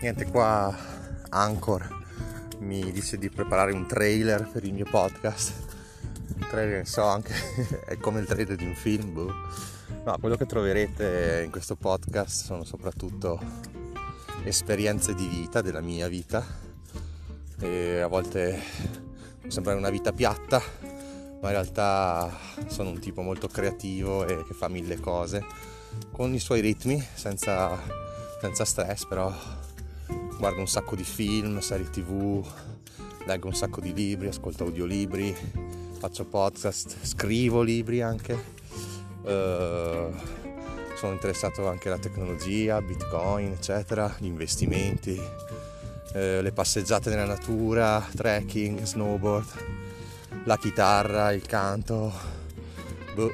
niente qua Anchor mi dice di preparare un trailer per il mio podcast un trailer so anche è come il trailer di un film boh. no quello che troverete in questo podcast sono soprattutto esperienze di vita della mia vita e a volte può sembrare una vita piatta ma in realtà sono un tipo molto creativo e che fa mille cose con i suoi ritmi senza, senza stress però guardo un sacco di film, serie tv, leggo un sacco di libri, ascolto audiolibri, faccio podcast, scrivo libri anche. Uh, sono interessato anche alla tecnologia, bitcoin, eccetera, gli investimenti, uh, le passeggiate nella natura, trekking, snowboard, la chitarra, il canto. Boh